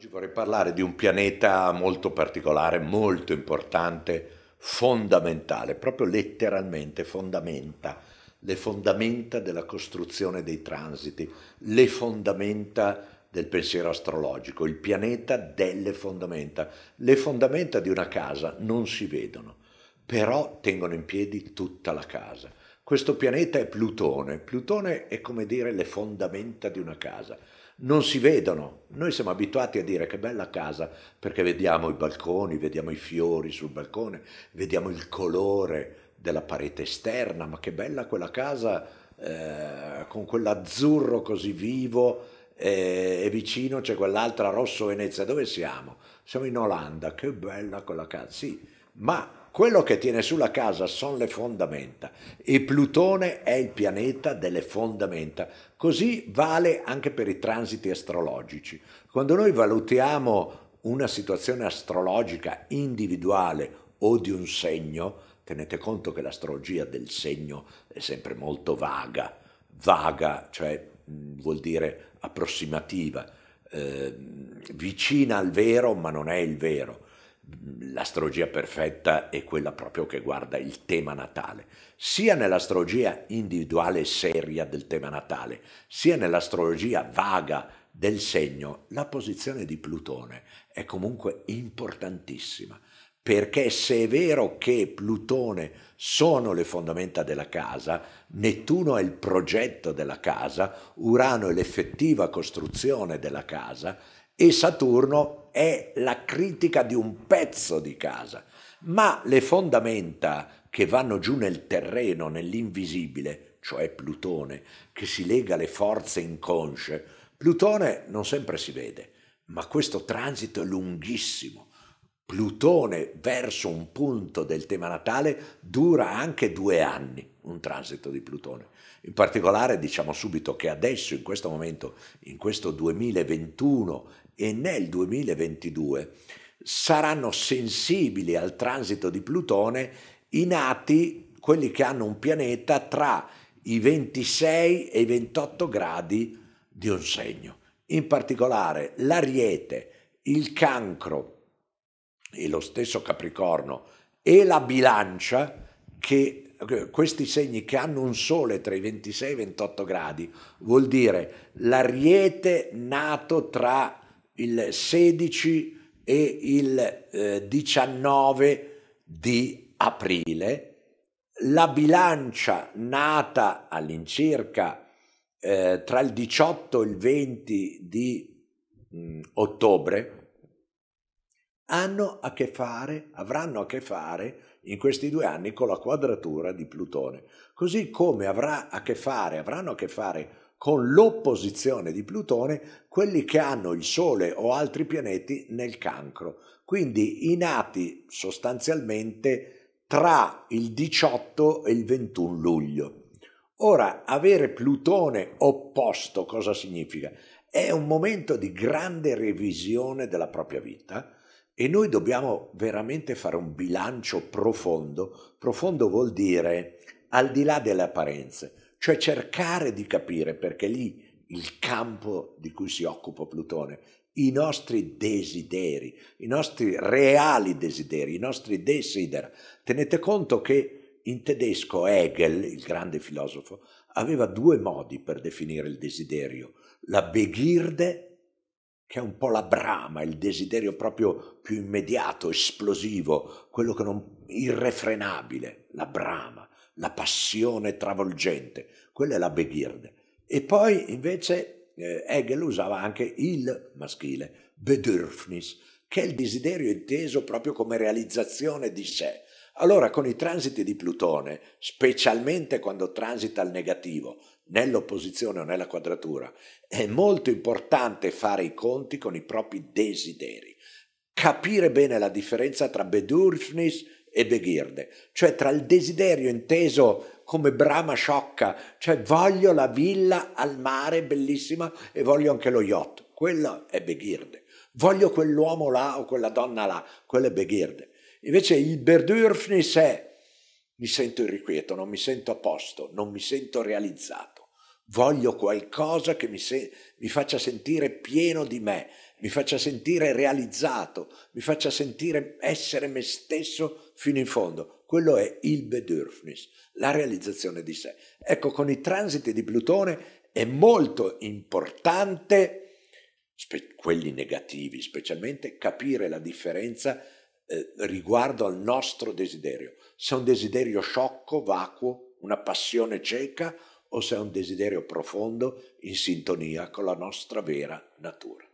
Oggi vorrei parlare di un pianeta molto particolare, molto importante, fondamentale, proprio letteralmente fondamenta, le fondamenta della costruzione dei transiti, le fondamenta del pensiero astrologico, il pianeta delle fondamenta. Le fondamenta di una casa non si vedono, però tengono in piedi tutta la casa. Questo pianeta è Plutone. Plutone è come dire le fondamenta di una casa non si vedono. Noi siamo abituati a dire che bella casa perché vediamo i balconi, vediamo i fiori sul balcone, vediamo il colore della parete esterna, ma che bella quella casa eh, con quell'azzurro così vivo eh, e vicino c'è quell'altra rosso Venezia. Dove siamo? Siamo in Olanda, che bella quella casa. Sì, ma quello che tiene sulla casa sono le fondamenta e Plutone è il pianeta delle fondamenta. Così vale anche per i transiti astrologici. Quando noi valutiamo una situazione astrologica individuale o di un segno, tenete conto che l'astrologia del segno è sempre molto vaga, vaga, cioè vuol dire approssimativa, eh, vicina al vero ma non è il vero l'astrologia perfetta è quella proprio che guarda il tema natale, sia nell'astrologia individuale seria del tema natale, sia nell'astrologia vaga del segno, la posizione di Plutone è comunque importantissima, perché se è vero che Plutone sono le fondamenta della casa, Nettuno è il progetto della casa, Urano è l'effettiva costruzione della casa, e Saturno è la critica di un pezzo di casa, ma le fondamenta che vanno giù nel terreno, nell'invisibile, cioè Plutone, che si lega alle forze inconsce, Plutone non sempre si vede, ma questo transito è lunghissimo. Plutone verso un punto del tema natale dura anche due anni, un transito di Plutone. In particolare diciamo subito che adesso, in questo momento, in questo 2021 e nel 2022 saranno sensibili al transito di Plutone i nati, quelli che hanno un pianeta tra i 26 e i 28 gradi di un segno. In particolare l'ariete, il cancro e lo stesso capricorno e la bilancia che questi segni che hanno un sole tra i 26 e i 28 gradi vuol dire l'ariete nato tra il 16 e il eh, 19 di aprile, la bilancia nata all'incirca eh, tra il 18 e il 20 di mh, mm, ottobre, hanno a che fare, avranno a che fare in questi due anni con la quadratura di Plutone, così come avrà a che fare, avranno a che fare con l'opposizione di Plutone quelli che hanno il Sole o altri pianeti nel cancro, quindi i nati sostanzialmente tra il 18 e il 21 luglio. Ora, avere Plutone opposto cosa significa? È un momento di grande revisione della propria vita e noi dobbiamo veramente fare un bilancio profondo. Profondo vuol dire al di là delle apparenze cioè cercare di capire, perché lì il campo di cui si occupa Plutone, i nostri desideri, i nostri reali desideri, i nostri desidera. Tenete conto che in tedesco Hegel, il grande filosofo, aveva due modi per definire il desiderio. La Begierde, che è un po' la brama, il desiderio proprio più immediato, esplosivo, quello che non irrefrenabile, la brama la passione travolgente, quella è la Begierde. E poi invece eh, Hegel usava anche il maschile, Bedürfnis, che è il desiderio inteso proprio come realizzazione di sé. Allora con i transiti di Plutone, specialmente quando transita al negativo, nell'opposizione o nella quadratura, è molto importante fare i conti con i propri desideri, capire bene la differenza tra Bedürfnis e Beghirde, cioè tra il desiderio inteso come brama sciocca, cioè voglio la villa al mare bellissima e voglio anche lo yacht, quello è Beghirde. Voglio quell'uomo là o quella donna là, quello è Beghirde. Invece il Bedürfnis è mi sento irrequieto, non mi sento a posto, non mi sento realizzato. Voglio qualcosa che mi, se- mi faccia sentire pieno di me, mi faccia sentire realizzato, mi faccia sentire essere me stesso fino in fondo. Quello è il Bedürfnis, la realizzazione di sé. Ecco, con i transiti di Plutone è molto importante, spe- quelli negativi specialmente, capire la differenza eh, riguardo al nostro desiderio. Se è un desiderio sciocco, vacuo, una passione cieca, o se è un desiderio profondo in sintonia con la nostra vera natura.